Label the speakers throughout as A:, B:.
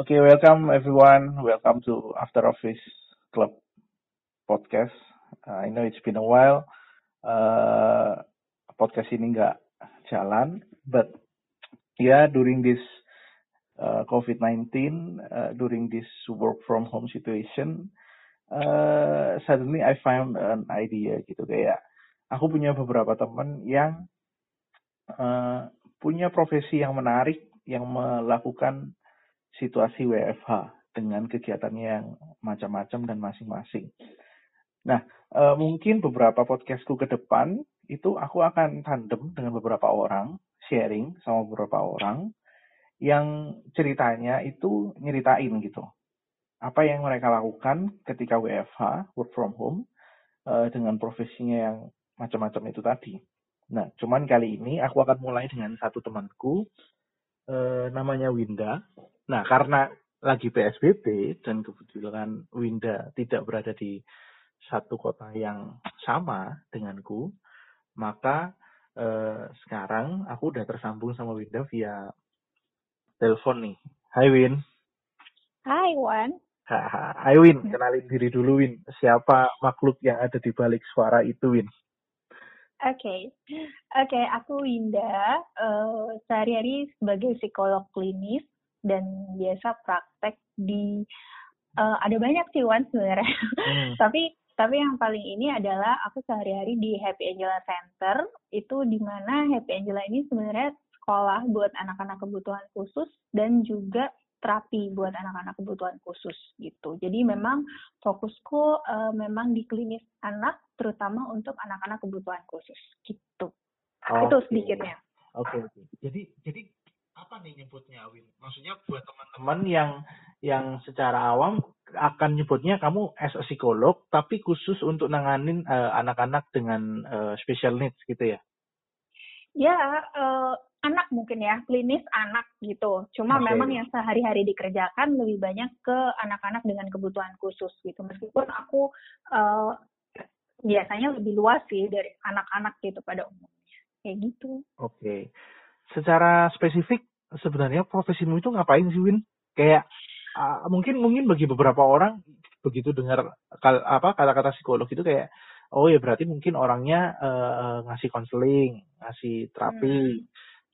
A: Okay, welcome everyone. Welcome to After Office Club podcast. Uh, I know it's been a while. Uh, podcast ini nggak jalan, but yeah, during this uh, COVID-19, uh, during this work from home situation, uh, suddenly I found an idea gitu kayak aku punya beberapa teman yang uh, punya profesi yang menarik yang melakukan situasi WFH dengan kegiatannya yang macam-macam dan masing-masing. Nah, e, mungkin beberapa podcastku ke depan itu aku akan tandem dengan beberapa orang, sharing sama beberapa orang yang ceritanya itu nyeritain gitu. Apa yang mereka lakukan ketika WFH, work from home, e, dengan profesinya yang macam-macam itu tadi. Nah, cuman kali ini aku akan mulai dengan satu temanku, e, namanya Winda. Nah, karena lagi PSBB dan kebetulan Winda tidak berada di satu kota yang sama denganku, maka eh, sekarang aku udah tersambung sama Winda via telepon nih. Hai Win.
B: Hai Wan.
A: Hai Win, kenalin diri dulu Win. Siapa makhluk yang ada di balik suara itu Win?
B: Oke, okay. oke, okay, aku Winda. Uh, sehari-hari sebagai psikolog klinis dan biasa praktek di uh, ada banyak sih Wan sebenarnya. Hmm. tapi tapi yang paling ini adalah aku sehari-hari di Happy Angela Center itu di mana Happy Angela ini sebenarnya sekolah buat anak-anak kebutuhan khusus dan juga terapi buat anak-anak kebutuhan khusus gitu. Jadi memang fokusku uh, memang di klinis anak terutama untuk anak-anak kebutuhan khusus gitu. Okay. Itu sedikitnya.
A: Oke okay, oke. Okay. Jadi jadi apa nih nyebutnya Win? Maksudnya buat teman-teman yang yang secara awam akan nyebutnya kamu as a psikolog tapi khusus untuk nanganin uh, anak-anak dengan uh, special needs gitu ya?
B: Ya, uh, anak mungkin ya, klinis anak gitu. Cuma okay. memang yang sehari-hari dikerjakan lebih banyak ke anak-anak dengan kebutuhan khusus gitu. Meskipun aku uh, biasanya lebih luas sih dari anak-anak gitu pada umumnya. Kayak gitu.
A: Oke. Okay. Secara spesifik sebenarnya profesimu itu ngapain sih Win? Kayak uh, mungkin mungkin bagi beberapa orang begitu dengar kal apa kata-kata psikolog itu kayak oh ya berarti mungkin orangnya uh, ngasih konseling, ngasih terapi hmm.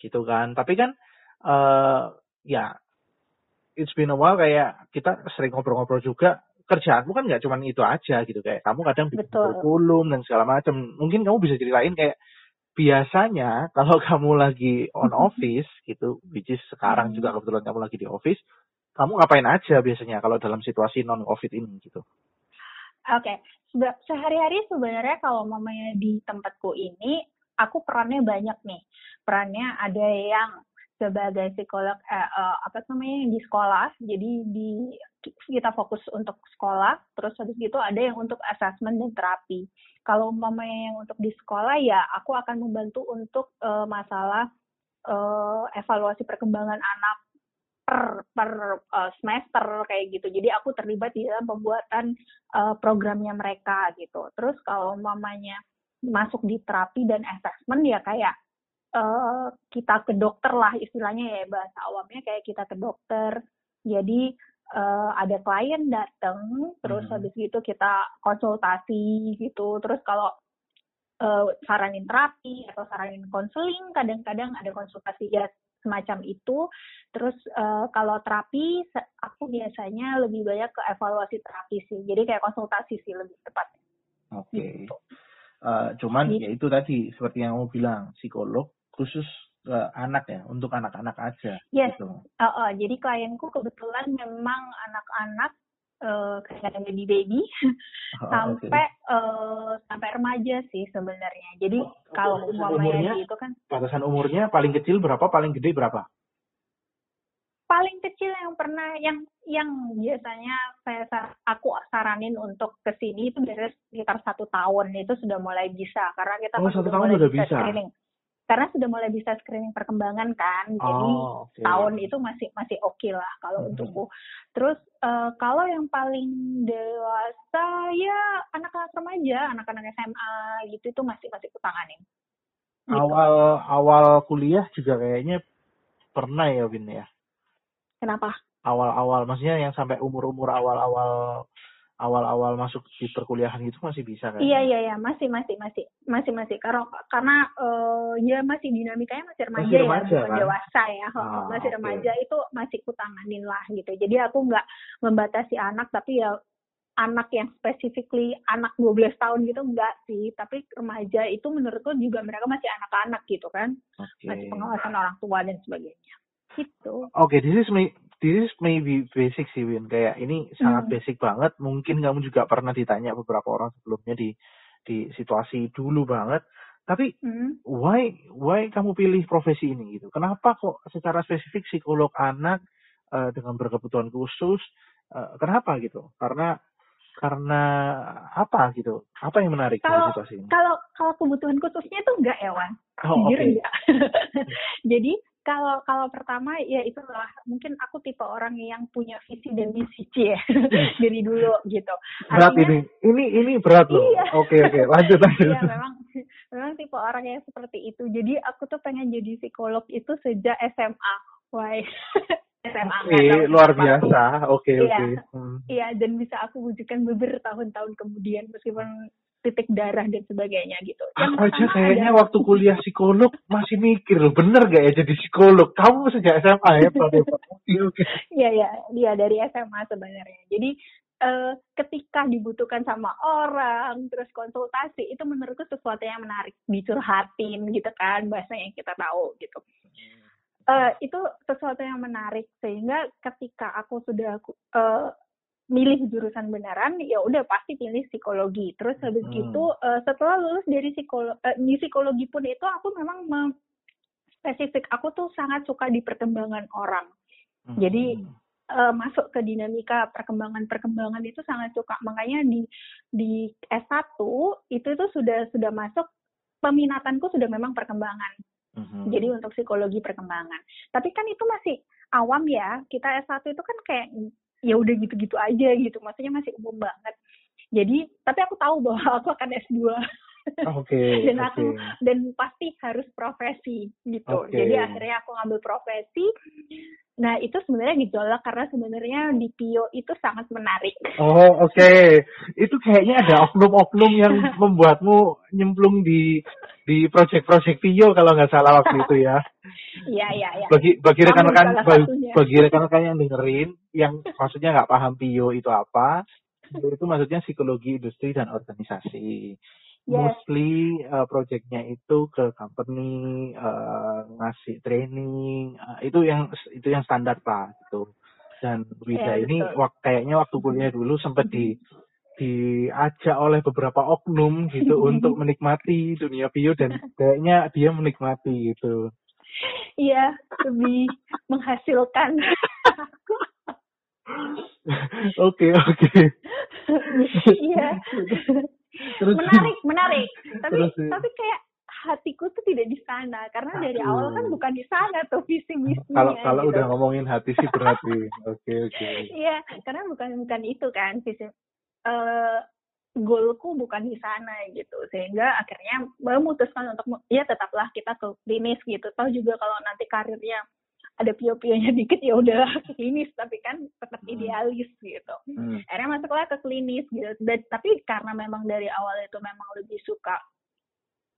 A: gitu kan. Tapi kan uh, ya it's been a while kayak kita sering ngobrol-ngobrol juga kerjaanmu kan nggak cuma itu aja gitu kayak kamu kadang bikin kurikulum dan segala macam. Mungkin kamu bisa ceritain kayak biasanya kalau kamu lagi on office gitu, which is sekarang juga hmm. kebetulan kamu lagi di office, kamu ngapain aja biasanya kalau dalam situasi non covid ini gitu?
B: Oke, okay. sehari-hari sebenarnya kalau mamanya di tempatku ini, aku perannya banyak nih. Perannya ada yang sebagai psikolog eh, uh, apa namanya di sekolah jadi di kita fokus untuk sekolah terus habis itu ada yang untuk assessment dan terapi. Kalau umpamanya yang untuk di sekolah ya aku akan membantu untuk uh, masalah uh, evaluasi perkembangan anak per per uh, semester kayak gitu. Jadi aku terlibat di dalam pembuatan uh, programnya mereka gitu. Terus kalau umpamanya masuk di terapi dan assessment ya kayak uh, kita ke dokter lah istilahnya ya bahasa awamnya kayak kita ke dokter. Jadi uh, ada klien datang terus hmm. habis itu kita konsultasi gitu terus kalau uh, saranin terapi atau saranin konseling kadang-kadang ada konsultasi ya semacam itu terus uh, kalau terapi aku biasanya lebih banyak ke evaluasi terapi sih jadi kayak konsultasi sih lebih tepat
A: oke okay. gitu. uh, cuman gitu. ya itu tadi seperti yang kamu bilang psikolog khusus uh, anak ya, untuk anak-anak aja.
B: Yes. Gitu. Uh, uh, jadi klienku kebetulan memang anak-anak uh, kayak baby baby oh, sampai okay. uh, sampai remaja sih sebenarnya. Jadi oh, kalau
A: umpamanya itu kan batasan umurnya paling kecil berapa, paling gede berapa?
B: Paling kecil yang pernah yang yang biasanya saya aku saranin untuk ke sini itu biasanya sekitar satu tahun itu sudah mulai bisa karena kita
A: oh, satu tahun sudah bisa.
B: Screening karena sudah mulai bisa screening perkembangan kan jadi oh, okay. tahun itu masih masih oke okay lah kalau hmm. untukku terus uh, kalau yang paling dewasa ya anak-anak remaja anak-anak SMA gitu itu masih masih kutanganin
A: gitu. awal awal kuliah juga kayaknya pernah ya Win ya
B: Kenapa?
A: Awal-awal, maksudnya yang sampai umur-umur awal-awal awal-awal masuk di perkuliahan gitu masih bisa kan?
B: Iya iya iya. Masih masih masih. Masih masih. Karena karena uh, ya masih dinamikanya masih remaja, masih remaja ya bukan kan? dewasa ya. Ah, masih okay. remaja itu masih kutanganin lah gitu. Jadi aku nggak membatasi anak tapi ya anak yang specifically anak 12 tahun gitu enggak sih. Tapi remaja itu menurutku juga mereka masih anak-anak gitu kan. Okay. masih pengawasan orang tua dan sebagainya. Gitu.
A: Oke okay, this is me this is maybe basic sih Win. Kayak ini sangat hmm. basic banget. Mungkin kamu juga pernah ditanya beberapa orang sebelumnya di di situasi dulu banget. Tapi hmm. why why kamu pilih profesi ini gitu? Kenapa kok secara spesifik psikolog anak uh, dengan berkebutuhan khusus uh, kenapa gitu? Karena karena apa gitu? Apa yang menarik
B: kalau,
A: dari situasi ini?
B: kalau kalau kebutuhan khususnya itu enggak Ewan. Oh, jujur okay. enggak jadi kalau kalau pertama ya itulah mungkin aku tipe orang yang punya visi dan misi ya dari dulu gitu.
A: Berat Artinya, ini, ini ini berat loh. Iya. Oke oke lanjut lanjut.
B: Iya memang memang tipe orang yang seperti itu. Jadi aku tuh pengen jadi psikolog itu sejak SMA. Why? SMA.
A: Oke, okay, luar biasa. Oke, okay, iya, oke. Okay.
B: Hmm. Iya, dan bisa aku wujudkan beberapa tahun-tahun kemudian meskipun titik darah dan sebagainya gitu.
A: Yang aku aja kayaknya ada... waktu kuliah psikolog masih mikir loh, bener gak ya jadi psikolog? Kamu sejak SMA ya,
B: Iya, iya, iya dari SMA sebenarnya. Jadi uh, ketika dibutuhkan sama orang, terus konsultasi, itu menurutku sesuatu yang menarik, dicurhatin gitu kan, bahasa yang kita tahu gitu. Uh, itu sesuatu yang menarik sehingga ketika aku sudah uh, milih jurusan beneran ya udah pasti pilih psikologi terus habis hmm. gitu uh, setelah lulus dari psikologi uh, di psikologi pun itu aku memang spesifik aku tuh sangat suka di perkembangan orang hmm. jadi uh, masuk ke dinamika perkembangan-perkembangan itu sangat suka makanya di di S1 itu itu sudah sudah masuk peminatanku sudah memang perkembangan hmm Jadi untuk psikologi perkembangan. Tapi kan itu masih awam ya. Kita S1 itu kan kayak ya udah gitu-gitu aja gitu maksudnya masih umum banget jadi tapi aku tahu bahwa aku akan S2
A: Oke. Okay,
B: dan aku okay. dan pasti harus profesi gitu. Okay. Jadi akhirnya aku ngambil profesi. Nah itu sebenarnya gejolak karena sebenarnya di Pio itu sangat menarik.
A: Oh oke. Okay. Itu kayaknya ada oknum-oknum yang membuatmu nyemplung di di project-project Pio kalau nggak salah waktu itu ya.
B: Iya iya iya.
A: Bagi bagi rekan-rekan bagi rekan-rekan yang dengerin yang maksudnya nggak paham Pio itu apa, itu maksudnya psikologi industri dan organisasi. Yes. Mostly uh, projectnya itu ke company uh, ngasih training uh, itu yang itu yang standar pak gitu. Dan Wida yeah, ini wak, kayaknya waktu kuliah dulu sempat di diajak oleh beberapa oknum gitu untuk menikmati dunia bio dan kayaknya dia menikmati gitu.
B: Iya, lebih menghasilkan.
A: Oke, oke.
B: Iya. Menarik, menarik. Tapi terus, ya. tapi kayak hatiku tuh tidak di sana karena Aduh. dari awal kan bukan di sana tuh visi misinya.
A: Kalau kalau gitu. udah ngomongin hati sih berarti. Oke, oke.
B: Iya, karena bukan bukan itu kan visi uh, goalku bukan di sana gitu sehingga akhirnya memutuskan untuk ya tetaplah kita ke klinis gitu tahu juga kalau nanti karirnya ada pio-pionya dikit ya udah klinis. Tapi kan tetap hmm. idealis gitu. Hmm. akhirnya masuklah ke klinis gitu. Dan tapi karena memang dari awal itu memang lebih suka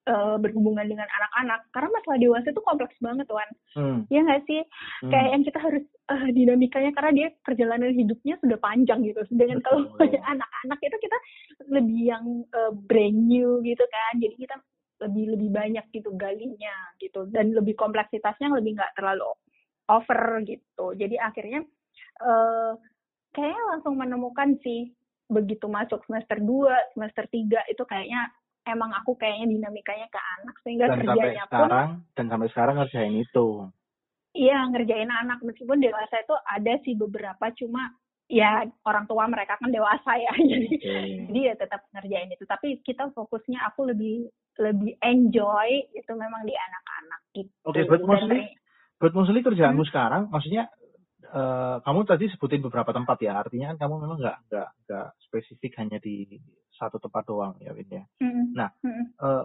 B: uh, berhubungan dengan anak-anak karena masalah dewasa itu kompleks banget tuan hmm. ya nggak sih? Hmm. kayak yang kita harus uh, dinamikanya karena dia perjalanan hidupnya sudah panjang gitu. Sedangkan kalau anak-anak itu kita lebih yang uh, brand new gitu kan. Jadi kita lebih lebih banyak gitu galinya gitu. Dan lebih kompleksitasnya lebih nggak terlalu over gitu jadi akhirnya uh, kayaknya langsung menemukan sih begitu masuk semester 2, semester 3 itu kayaknya emang aku kayaknya dinamikanya ke anak sehingga
A: dan
B: kerjanya
A: sampai pun sekarang, dan sampai sekarang ngerjain itu.
B: Iya ngerjain anak meskipun dewasa itu ada sih beberapa cuma ya orang tua mereka kan dewasa ya jadi okay. jadi ya tetap ngerjain itu tapi kita fokusnya aku lebih lebih enjoy itu memang di anak-anak gitu.
A: Oke, okay, mostly buat mostly kerjaanmu hmm. sekarang maksudnya uh, kamu tadi sebutin beberapa tempat ya, artinya kan kamu memang nggak nggak nggak spesifik hanya di satu tempat doang ya Win ya. Mm-hmm. Nah, mm-hmm. Uh,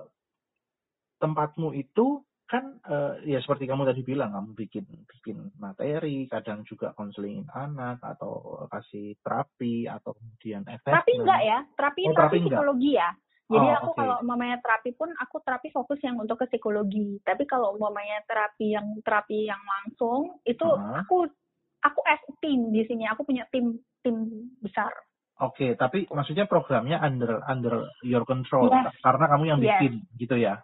A: tempatmu itu kan uh, ya seperti kamu tadi bilang kamu bikin bikin materi kadang juga konselingin anak atau kasih terapi atau kemudian efek
B: terapi enggak ya terapi
A: oh,
B: terapi psikologi ya jadi
A: oh,
B: aku okay. kalau umpamanya terapi pun aku terapi fokus yang untuk ke psikologi tapi kalau umpamanya terapi yang terapi yang langsung itu uh -huh. aku aku as tim di sini aku punya tim tim besar
A: Oke, okay, tapi maksudnya programnya under under your control yes. karena kamu yang bikin yes. gitu ya?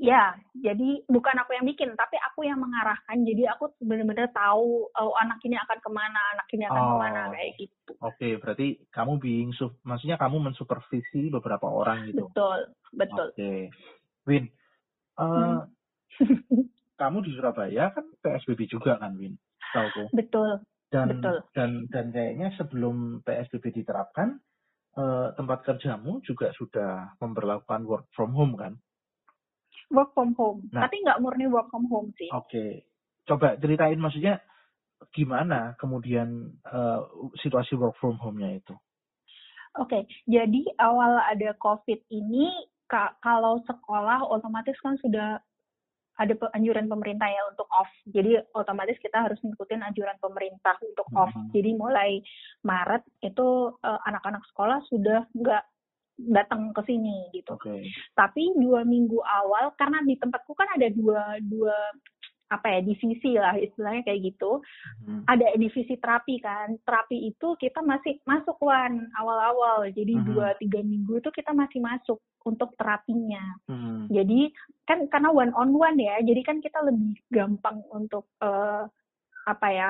B: Ya, jadi bukan aku yang bikin, tapi aku yang mengarahkan. Jadi aku benar-benar tahu oh, anak ini akan ke mana, anak ini akan oh, ke mana kayak gitu.
A: Oke, okay, berarti kamu being, maksudnya kamu mensupervisi beberapa orang gitu.
B: Betul, betul.
A: Oke, okay. Win, uh, hmm. kamu di Surabaya kan PSBB juga kan, Win? Tahu
B: Betul.
A: Dan
B: betul.
A: dan dan kayaknya sebelum PSBB diterapkan, uh, tempat kerjamu juga sudah memperlakukan work from home kan?
B: Work from home. Nah, Tapi nggak murni work from home sih.
A: Oke. Okay. Coba ceritain maksudnya gimana kemudian uh, situasi work from home-nya itu?
B: Oke, okay. jadi awal ada COVID ini, ka kalau sekolah otomatis kan sudah ada anjuran pemerintah ya untuk off. Jadi otomatis kita harus ngikutin anjuran pemerintah untuk off. Hmm. Jadi mulai Maret itu eh, anak-anak uh, sekolah sudah nggak datang ke sini gitu.
A: Okay.
B: Tapi dua minggu awal karena di tempatku kan ada dua dua apa ya divisi lah istilahnya kayak gitu. Hmm. Ada divisi terapi kan. Terapi itu kita masih masuk wan awal-awal. Jadi hmm. dua tiga minggu itu kita masih masuk untuk terapinya. Hmm. Jadi kan karena one on one ya. Jadi kan kita lebih gampang untuk uh, apa ya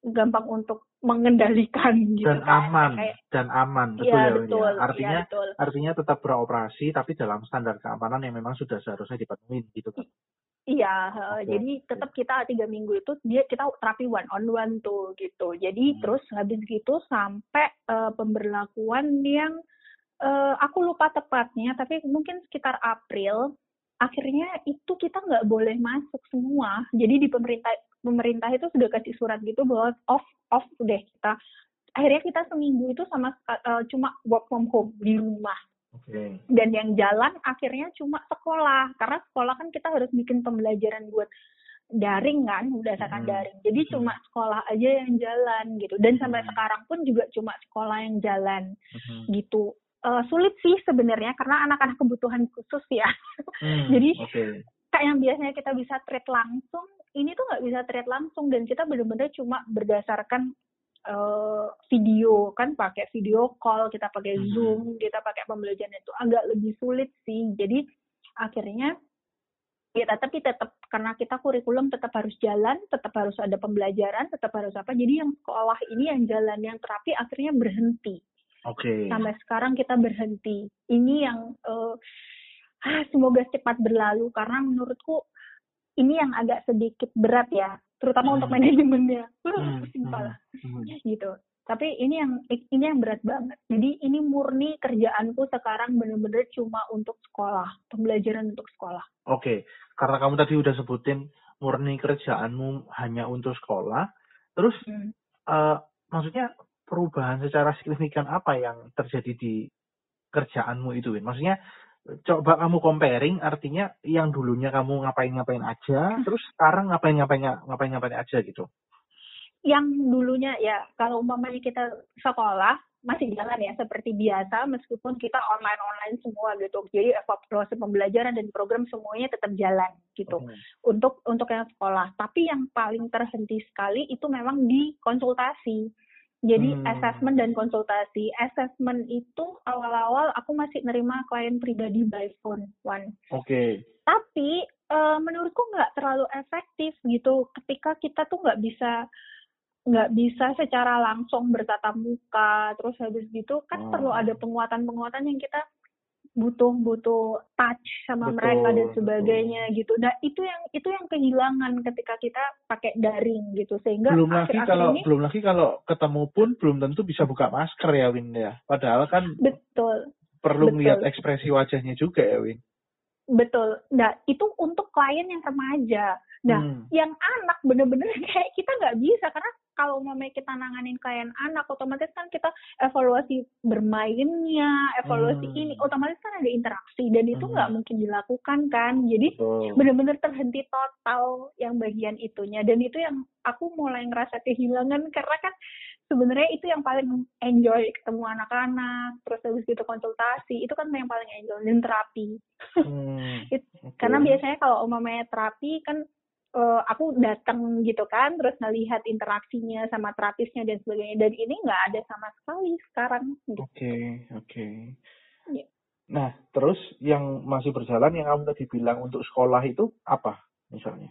B: gampang untuk mengendalikan gitu
A: dan
B: kan.
A: aman Kayak, dan aman betul ya, ya betul, ya. artinya ya, betul. artinya tetap beroperasi tapi dalam standar keamanan yang memang sudah seharusnya dipenuhi gitu kan
B: Iya, okay. jadi tetap kita tiga minggu itu dia kita terapi one on one tuh gitu. Jadi hmm. terus habis gitu sampai uh, pemberlakuan yang uh, aku lupa tepatnya, tapi mungkin sekitar April akhirnya itu kita nggak boleh masuk semua. Jadi di pemerintah pemerintah itu sudah kasih surat gitu bahwa off off udah kita akhirnya kita seminggu itu sama uh, cuma work from home di rumah
A: okay.
B: dan yang jalan akhirnya cuma sekolah karena sekolah kan kita harus bikin pembelajaran buat daring kan berdasarkan hmm. daring jadi hmm. cuma sekolah aja yang jalan gitu dan sampai hmm. sekarang pun juga cuma sekolah yang jalan hmm. gitu uh, sulit sih sebenarnya karena anak-anak kebutuhan khusus ya
A: hmm.
B: jadi
A: okay.
B: kayak yang biasanya kita bisa treat langsung ini tuh nggak bisa trade langsung dan kita benar-benar cuma berdasarkan uh, video kan pakai video call kita pakai hmm. zoom kita pakai pembelajaran itu agak lebih sulit sih jadi akhirnya ya tapi tetap karena kita kurikulum tetap harus jalan tetap harus ada pembelajaran tetap harus apa jadi yang sekolah ini yang jalan yang terapi akhirnya berhenti
A: Oke. Okay.
B: Sampai sekarang kita berhenti. Ini yang uh, ah, semoga cepat berlalu karena menurutku ini yang agak sedikit berat ya, terutama hmm. untuk manajemennya. Hmm. Pusing hmm. Hmm. Gitu. Tapi ini yang ini yang berat banget. Jadi ini murni kerjaanku sekarang benar-benar cuma untuk sekolah, pembelajaran untuk sekolah.
A: Oke, okay. karena kamu tadi udah sebutin murni kerjaanmu hanya untuk sekolah, terus hmm. uh, maksudnya perubahan secara signifikan apa yang terjadi di kerjaanmu itu, Win? Maksudnya coba kamu comparing artinya yang dulunya kamu ngapain-ngapain aja hmm. terus sekarang ngapain-ngapain ngapain-ngapain aja gitu
B: yang dulunya ya kalau umpamanya kita sekolah masih jalan ya seperti biasa meskipun kita online online semua gitu jadi proses pembelajaran dan program semuanya tetap jalan gitu okay. untuk untuk yang sekolah tapi yang paling terhenti sekali itu memang di konsultasi jadi hmm. assessment dan konsultasi. Assessment itu awal-awal aku masih nerima klien pribadi by phone one.
A: Oke. Okay.
B: Tapi uh, menurutku nggak terlalu efektif gitu. Ketika kita tuh nggak bisa nggak bisa secara langsung bertatap muka, terus habis gitu kan oh. perlu ada penguatan-penguatan yang kita butuh butuh touch sama betul, mereka dan sebagainya betul. gitu. Nah itu yang itu yang kehilangan ketika kita pakai daring gitu sehingga
A: belum lagi kalau ini, belum lagi kalau ketemu pun belum tentu bisa buka masker ya Win ya. Padahal kan
B: betul
A: perlu
B: betul.
A: lihat ekspresi wajahnya juga ya Win.
B: Betul. Nah itu untuk klien yang remaja. Nah hmm. yang anak bener-bener kayak kita nggak bisa karena kalau mau kita nanganin klien anak otomatis kan kita evaluasi bermainnya evaluasi hmm. ini otomatis kan ada interaksi dan itu nggak hmm. mungkin dilakukan kan jadi oh. benar-benar terhenti total yang bagian itunya dan itu yang aku mulai ngerasa kehilangan karena kan sebenarnya itu yang paling enjoy ketemu anak-anak terus habis gitu konsultasi itu kan yang paling enjoy dan terapi hmm, okay. karena biasanya kalau umumnya terapi kan uh, aku datang gitu kan terus ngelihat interaksinya sama terapisnya dan sebagainya dan ini nggak ada sama sekali sekarang
A: gitu. oke okay, oke okay. yeah. nah terus yang masih berjalan yang kamu tadi bilang untuk sekolah itu apa misalnya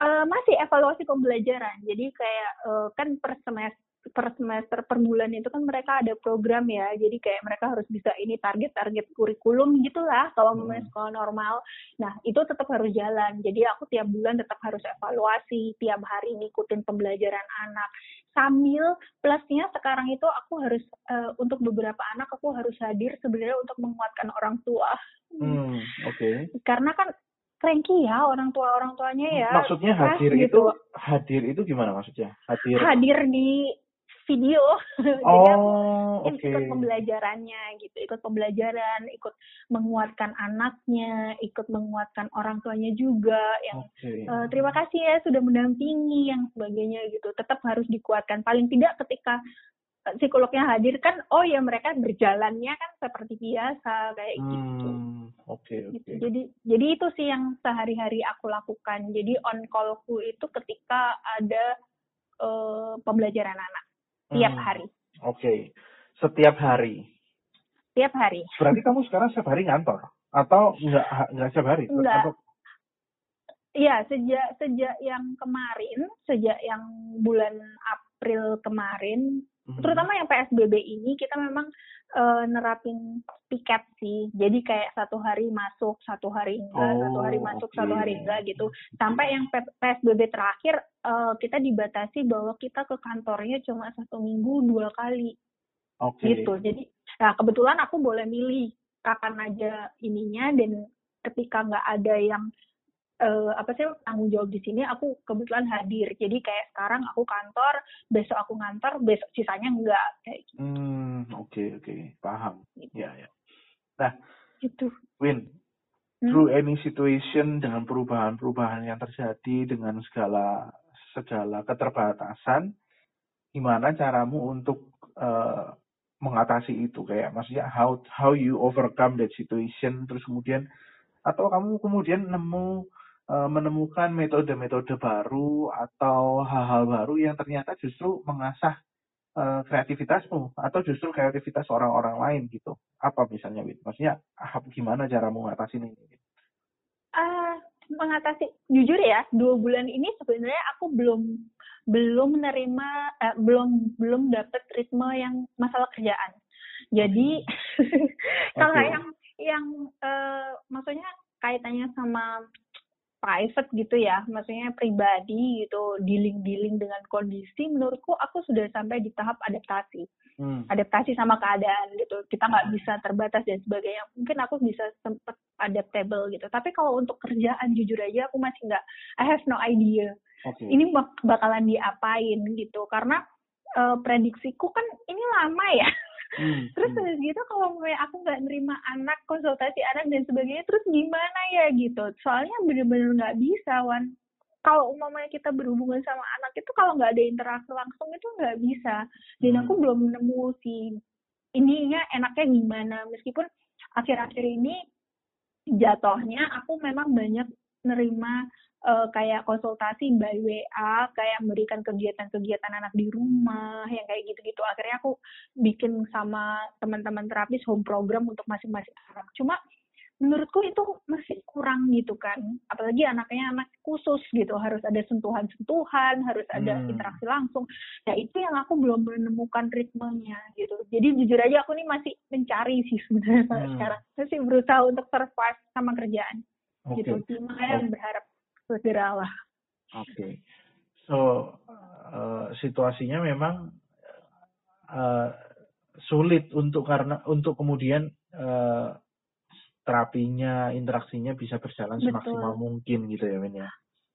B: Uh, masih evaluasi pembelajaran. Jadi kayak uh, kan per semester per semester per bulan itu kan mereka ada program ya jadi kayak mereka harus bisa ini target-target kurikulum gitulah kalau hmm. sekolah normal nah itu tetap harus jalan jadi aku tiap bulan tetap harus evaluasi tiap hari ngikutin pembelajaran anak sambil plusnya sekarang itu aku harus uh, untuk beberapa anak aku harus hadir sebenarnya untuk menguatkan orang tua
A: hmm, oke okay.
B: karena kan cranky ya orang tua orang tuanya ya.
A: Maksudnya hadir gitu. itu hadir itu gimana maksudnya? Hadir
B: hadir di video
A: oh, jadi aku
B: okay. ikut pembelajarannya gitu ikut pembelajaran ikut menguatkan anaknya ikut menguatkan orang tuanya juga yang okay. uh, eh, terima kasih ya sudah mendampingi yang sebagainya gitu tetap harus dikuatkan paling tidak ketika eh, psikolognya hadir kan oh ya mereka berjalannya kan seperti biasa kayak hmm, gitu.
A: Oke okay, gitu.
B: Okay. Jadi jadi itu sih yang sehari-hari aku lakukan. Jadi on callku itu ketika ada uh, pembelajaran anak tiap hmm. hari.
A: Oke, okay. setiap hari.
B: Setiap hari.
A: Berarti kamu sekarang setiap hari ngantor atau enggak enggak setiap hari?
B: Enggak. Iya, sejak sejak yang kemarin, sejak yang bulan April kemarin, hmm. terutama yang PSBB ini kita memang uh, nerapin tiket sih. Jadi kayak satu hari masuk, satu hari enggak, oh, satu hari oh, masuk, okay. satu hari enggak gitu. Sampai yang PSBB terakhir uh, kita dibatasi bahwa kita ke kantornya cuma satu minggu dua kali.
A: Okay.
B: Gitu. Jadi nah kebetulan aku boleh milih kapan aja ininya dan ketika nggak ada yang uh, apa sih tanggung jawab di sini aku kebetulan hadir jadi kayak sekarang aku kantor besok aku ngantor besok sisanya enggak kayak
A: gitu. Hmm oke okay, oke okay. paham gitu. ya ya nah
B: itu
A: Win hmm? through any situation dengan perubahan-perubahan yang terjadi dengan segala segala keterbatasan gimana caramu untuk uh, mengatasi itu kayak maksudnya how how you overcome that situation terus kemudian atau kamu kemudian nemu menemukan metode-metode baru atau hal-hal baru yang ternyata justru mengasah uh, kreativitasmu atau justru kreativitas orang-orang lain gitu. Apa misalnya, Win? Maksudnya gimana cara mengatasi ini?
B: Uh, mengatasi, jujur ya, dua bulan ini sebenarnya aku belum belum menerima, uh, belum belum dapat ritme yang masalah kerjaan. Jadi kalau okay. yang yang uh, maksudnya kaitannya sama private gitu ya, maksudnya pribadi gitu, dealing-dealing dengan kondisi, menurutku aku sudah sampai di tahap adaptasi. Hmm. Adaptasi sama keadaan gitu. Kita nggak bisa terbatas dan sebagainya. Mungkin aku bisa sempet adaptable gitu. Tapi kalau untuk kerjaan jujur aja aku masih nggak, I have no idea. Okay. Ini bak bakalan diapain gitu. Karena uh, prediksiku kan ini lama ya. Hmm, terus hmm. gitu kalau mulai aku nggak nerima anak konsultasi anak dan sebagainya terus gimana ya gitu soalnya bener-bener nggak bisa wan kalau umpamanya kita berhubungan sama anak itu kalau nggak ada interaksi langsung itu nggak bisa dan aku hmm. belum nemu si ininya enaknya gimana meskipun akhir-akhir ini jatuhnya aku memang banyak nerima uh, kayak konsultasi by WA, kayak memberikan kegiatan-kegiatan anak di rumah, yang kayak gitu-gitu. Akhirnya aku bikin sama teman-teman terapis home program untuk masing-masing anak. Cuma menurutku itu masih kurang gitu kan. Apalagi anaknya anak khusus gitu, harus ada sentuhan-sentuhan, harus ada hmm. interaksi langsung. Nah itu yang aku belum menemukan ritmenya gitu. Jadi jujur aja aku nih masih mencari sih sebenarnya hmm. sekarang. Masih berusaha untuk survive sama kerjaan. Okay. gitu. Cuma okay. berharap segeralah.
A: Oke. Okay. So uh, situasinya memang uh, sulit untuk karena untuk kemudian uh, terapinya, interaksinya bisa berjalan betul. semaksimal mungkin gitu ya, Win ya.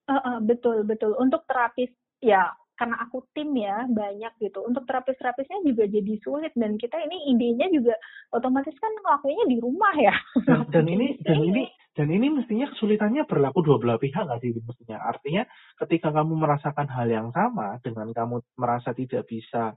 B: Uh, uh, betul betul. Untuk terapis ya karena aku tim ya banyak gitu untuk terapis-terapisnya juga jadi sulit dan kita ini idenya juga otomatis kan ngelakuinnya di rumah ya
A: dan, dan ini dan ini dan ini mestinya kesulitannya berlaku dua belah pihak nggak sih mestinya artinya ketika kamu merasakan hal yang sama dengan kamu merasa tidak bisa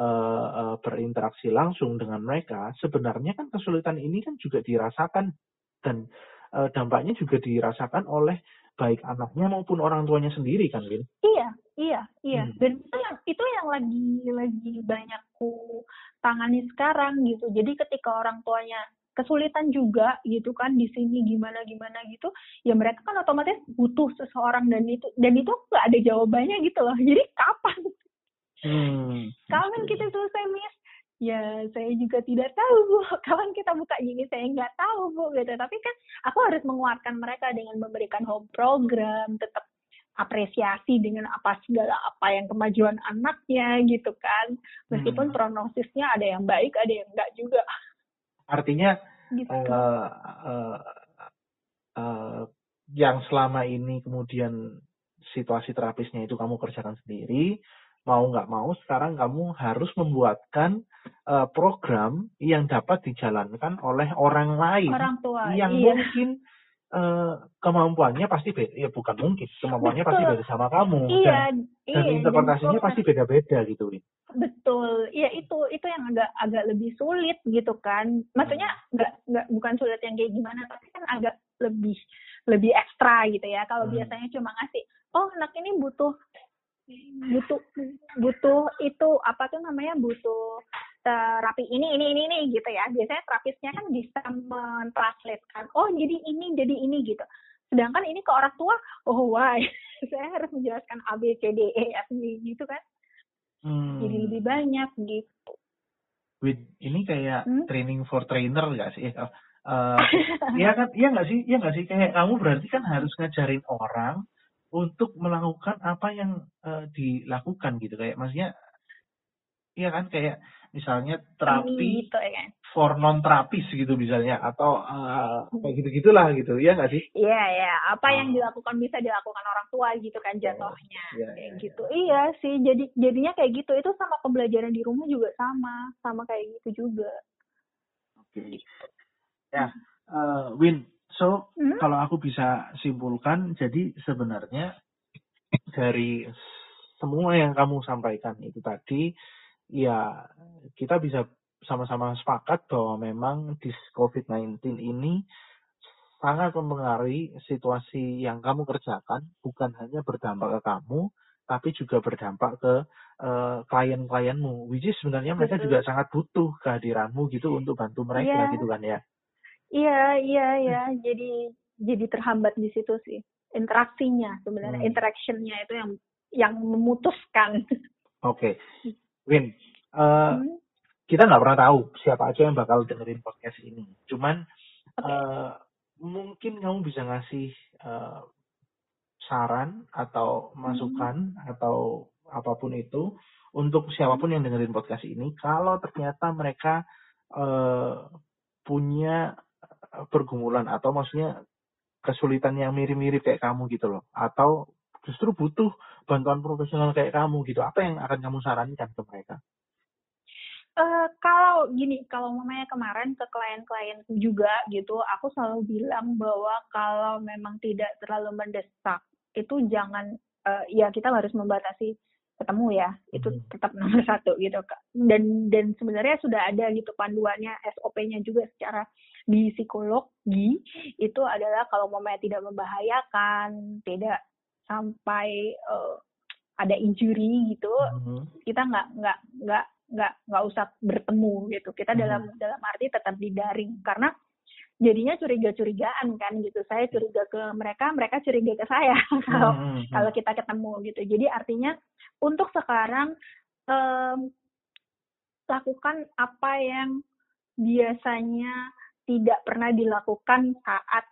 A: uh, uh, berinteraksi langsung dengan mereka sebenarnya kan kesulitan ini kan juga dirasakan dan uh, dampaknya juga dirasakan oleh baik anaknya maupun orang tuanya sendiri kan Lin?
B: Iya, iya, iya. Hmm. Dan itu yang itu yang lagi lagi banyak ku tangani sekarang gitu. Jadi ketika orang tuanya kesulitan juga gitu kan di sini gimana gimana gitu ya mereka kan otomatis butuh seseorang dan itu dan itu nggak ada jawabannya gitu loh. Jadi kapan? Hmm. kapan kita selesai miss? Ya saya juga tidak tahu bu. Kapan kita buka gini saya nggak tahu bu gitu. Tapi kan aku harus menguatkan mereka dengan memberikan home program tetap apresiasi dengan apa segala apa yang kemajuan anaknya gitu kan. Meskipun hmm. prognosisnya ada yang baik ada yang enggak juga
A: artinya gitu. uh, uh, uh, yang selama ini kemudian situasi terapisnya itu kamu kerjakan sendiri mau nggak mau sekarang kamu harus membuatkan uh, program yang dapat dijalankan oleh orang lain
B: orang tua,
A: yang iya. mungkin uh, kemampuannya pasti beda ya bukan mungkin kemampuannya betul. pasti beda sama kamu
B: iya,
A: dan, iya, dan interpretasinya pasti beda-beda gitu
B: betul iya itu itu yang agak agak lebih sulit gitu kan maksudnya hmm. nggak nggak bukan sulit yang kayak gimana tapi kan agak lebih lebih ekstra gitu ya kalau hmm. biasanya cuma ngasih oh anak ini butuh butuh butuh itu apa tuh namanya butuh terapi ini ini ini ini gitu ya. Biasanya terapisnya kan bisa mentranslatekan. Oh jadi ini jadi ini gitu. Sedangkan ini ke orang tua oh why? Saya harus menjelaskan A B C D E F G gitu kan. Hmm. jadi lebih banyak gitu.
A: With ini kayak hmm? training for trainer gak sih? Uh, ya kan iya nggak sih? Iya nggak sih? Kayak kamu berarti kan harus ngajarin orang untuk melakukan apa yang uh, dilakukan gitu. Kayak maksudnya iya kan? Kayak misalnya terapi gitu, ya kan? for non terapis gitu misalnya atau uh, kayak gitu gitulah gitu ya nggak sih
B: iya ya apa oh. yang dilakukan bisa dilakukan orang tua gitu kan jatuhnya oh, iya, kayak iya, gitu iya. iya sih jadi jadinya kayak gitu itu sama pembelajaran di rumah juga sama sama kayak gitu juga
A: oke okay. ya uh, Win So, hmm? kalau aku bisa simpulkan, jadi sebenarnya dari semua yang kamu sampaikan itu tadi, ya kita bisa sama-sama sepakat bahwa memang di COVID-19 ini sangat mempengaruhi situasi yang kamu kerjakan, bukan hanya berdampak ke kamu, tapi juga berdampak ke uh, klien-klienmu. Which is sebenarnya mereka Betul. juga sangat butuh kehadiranmu gitu untuk bantu mereka yeah. gitu kan ya.
B: Iya, iya, iya. Jadi jadi terhambat di situ sih. Interaksinya sebenarnya, hmm. interactionnya itu yang yang memutuskan.
A: Oke, okay. Win. Uh, hmm? Kita nggak pernah tahu siapa aja yang bakal dengerin podcast ini. Cuman okay. uh, mungkin kamu bisa ngasih uh, saran atau masukan hmm. atau apa pun itu untuk siapa pun yang dengerin podcast ini. Kalau ternyata mereka uh, punya pergumulan atau maksudnya kesulitan yang mirip-mirip kayak kamu gitu loh atau justru butuh bantuan profesional kayak kamu gitu apa yang akan kamu sarankan ke mereka?
B: Uh, kalau gini, kalau mamanya kemarin ke klien-klienku juga gitu, aku selalu bilang bahwa kalau memang tidak terlalu mendesak, itu jangan, uh, ya kita harus membatasi ketemu ya itu hmm. tetap nomor satu gitu dan dan sebenarnya sudah ada gitu panduannya SOP-nya juga secara di psikologi itu adalah kalau mamanya tidak membahayakan tidak sampai uh, ada injury gitu hmm. kita nggak nggak nggak nggak nggak usah bertemu gitu kita hmm. dalam dalam arti tetap di daring karena jadinya curiga-curigaan kan gitu. Saya curiga ke mereka, mereka curiga ke saya kalau hmm, hmm, hmm. kalau kita ketemu gitu. Jadi artinya untuk sekarang um, lakukan apa yang biasanya tidak pernah dilakukan saat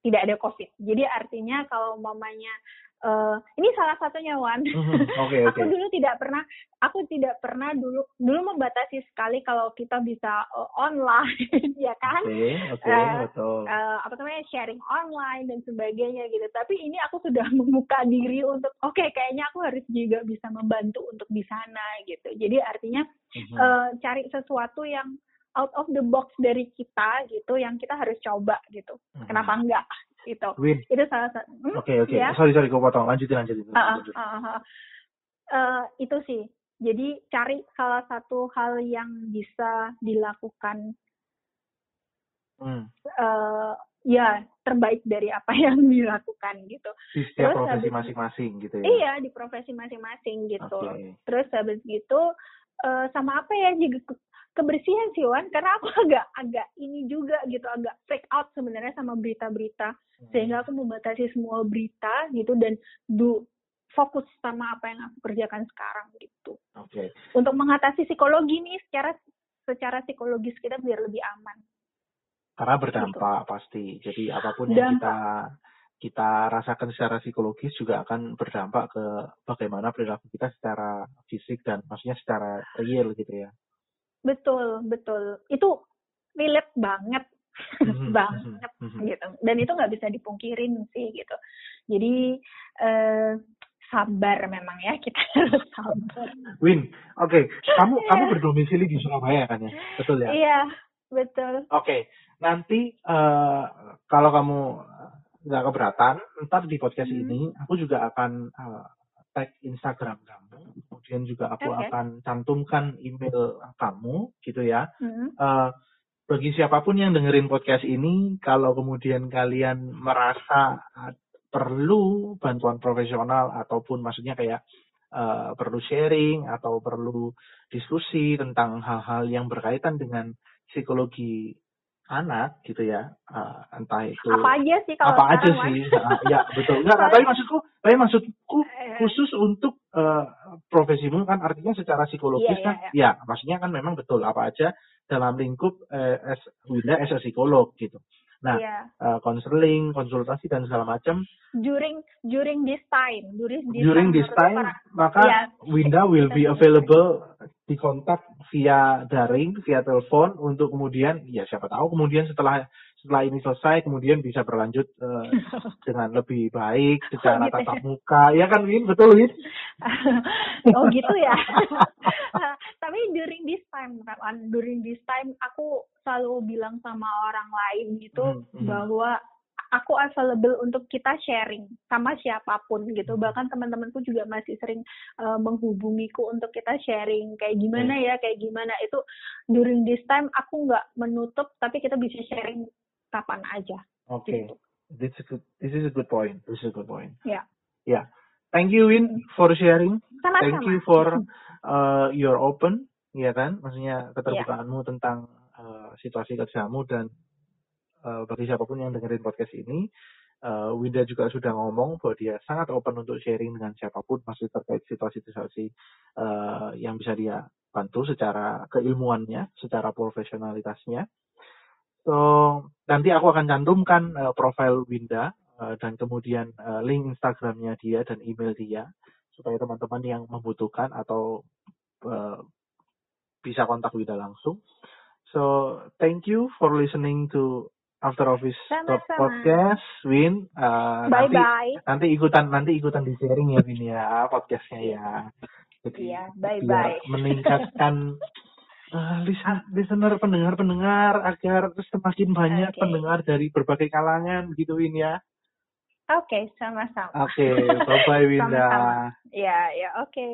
B: tidak ada COVID. Jadi artinya kalau mamanya uh, ini salah satunya Wan.
A: Mhm, Oke oke.
B: aku dulu tidak pernah, aku tidak pernah dulu dulu membatasi sekali kalau kita bisa uh, online, ya kan?
A: Oke oke
B: Eh,
A: betul.
B: uh, apa namanya sharing online dan sebagainya gitu. Tapi ini aku sudah membuka diri untuk oke kayaknya aku harus juga bisa membantu untuk di sana gitu. Jadi artinya
A: Mhm.
B: eh, cari sesuatu yang out of the box dari kita gitu yang kita harus coba gitu.
A: Mhm.
B: Kenapa enggak gitu.
A: Win.
B: Itu salah satu. Hmm,
A: Oke oke.
B: ya.
A: Sorry sorry gue potong. Lanjutin lanjutin. Lanjutin.
B: ah, ah, ah. Eh, itu sih. Jadi cari salah satu hal yang bisa dilakukan
A: Hmm.
B: eh ya terbaik dari apa yang dilakukan gitu.
A: Di setiap
B: Terus
A: profesi masing-masing gitu ya.
B: Iya di profesi masing-masing gitu.
A: Oke.
B: Terus habis gitu eh, sama apa ya kebersihan sih Wan karena aku agak agak ini juga gitu agak freak out sebenarnya sama berita-berita sehingga aku membatasi semua berita gitu dan do fokus sama apa yang aku kerjakan sekarang gitu.
A: Oke.
B: Untuk mengatasi psikologi nih secara secara psikologis kita biar lebih aman.
A: Karena berdampak pasti. Jadi apa pun yang
B: Dampak.
A: kita kita rasakan secara psikologis juga akan berdampak ke bagaimana perilaku kita secara fisik dan maksudnya secara real gitu ya.
B: Betul, betul. Itu relate banget
A: Mhm,
B: banget
A: mhm, mhm.
B: gitu dan itu nggak bisa dipungkirin sih gitu jadi eh, sabar memang ya kita harus sabar
A: Win, oke, kamu
B: Iya.
A: kamu berdomisili di Surabaya kan ya, betul ya?
B: iya betul
A: Oke, nanti eh, kalau kamu nggak keberatan, ntar di podcast
B: Hmm.
A: ini aku juga akan eh, tag Instagram kamu, kemudian juga aku
B: Oke.
A: akan cantumkan email kamu, gitu ya.
B: Mhm.
A: Eh, bagi siapa pun yang dengerin podcast ini, kalau kemudian kalian merasa perlu bantuan profesional ataupun maksudnya kayak eh, perlu sharing atau perlu diskusi tentang hal-hal yang berkaitan dengan psikologi anak gitu ya, Eh, entah itu
B: apa aja sih kalau
A: apa aja sih, Ah, ya betul. Enggak, enggak, tapi maksudku, tapi maksudku
B: Eh,
A: khusus untuk eh, profesimu kan artinya secara psikologis
B: Iya,
A: kan
B: iya,
A: ya maksudnya kan memang betul apa aja dalam lingkup eh, as, Winda as a psikolog gitu nah
B: iya.
A: eh, konseling konsultasi dan segala macam
B: during during this time during this
A: during
B: time,
A: this time
B: para-
A: maka
B: Iya.
A: Winda will be available di kontak via daring via telepon untuk kemudian ya siapa tahu kemudian setelah setelah ini selesai kemudian bisa berlanjut eh, dengan lebih baik secara
B: gitu ya.
A: tatap muka ya kan Win betul Win
B: oh gitu ya. Tapi during this time, kan, during this time aku selalu bilang sama orang lain gitu
A: Mhm, mhm.
B: bahwa aku available untuk kita sharing sama siapa pun gitu.
A: Mhm.
B: Bahkan teman-temanku juga masih sering uh, menghubungiku untuk kita sharing kayak gimana ya, kayak gimana itu during this time aku nggak menutup tapi kita bisa sharing kapan aja.
A: Oke,
B: Gitu.
A: this is a good, this is a good point. This is a good point.
B: Ya.
A: Yeah. Thank you Win for sharing.
B: Sama-sama.
A: Thank you for uh, your open, ya kan? Maksudnya keterbukaanmu tentang uh, situasi kerjamu dan uh, bagi siapa pun yang dengerin podcast ini, uh, Winda juga sudah ngomong bahwa dia sangat open untuk sharing dengan siapa pun masih terkait situasi-situasi uh, yang bisa dia bantu secara keilmuannya, secara profesionalitasnya. So nanti aku akan cantumkan uh, profil Winda uh, dan kemudian uh, link Instagramnya dia dan email dia supaya teman-teman yang membutuhkan atau uh, bisa kontak Winda langsung. So thank you for listening to After Office
B: Sama-sama.
A: Podcast, Win. Uh,
B: Bye
A: nanti
B: bye.
A: nanti ikutan nanti ikutan di sharing ya Win ya podcastnya ya. Jadi
B: Iya, bye
A: biar
B: bye.
A: meningkatkan uh, listener, listener pendengar-pendengar agar semakin banyak
B: Oke.
A: pendengar dari berbagai kalangan gitu Win ya.
B: Oke, sama-sama.
A: Oke, bye bye Winda.
B: Sama-sama. Ya, ya, oke.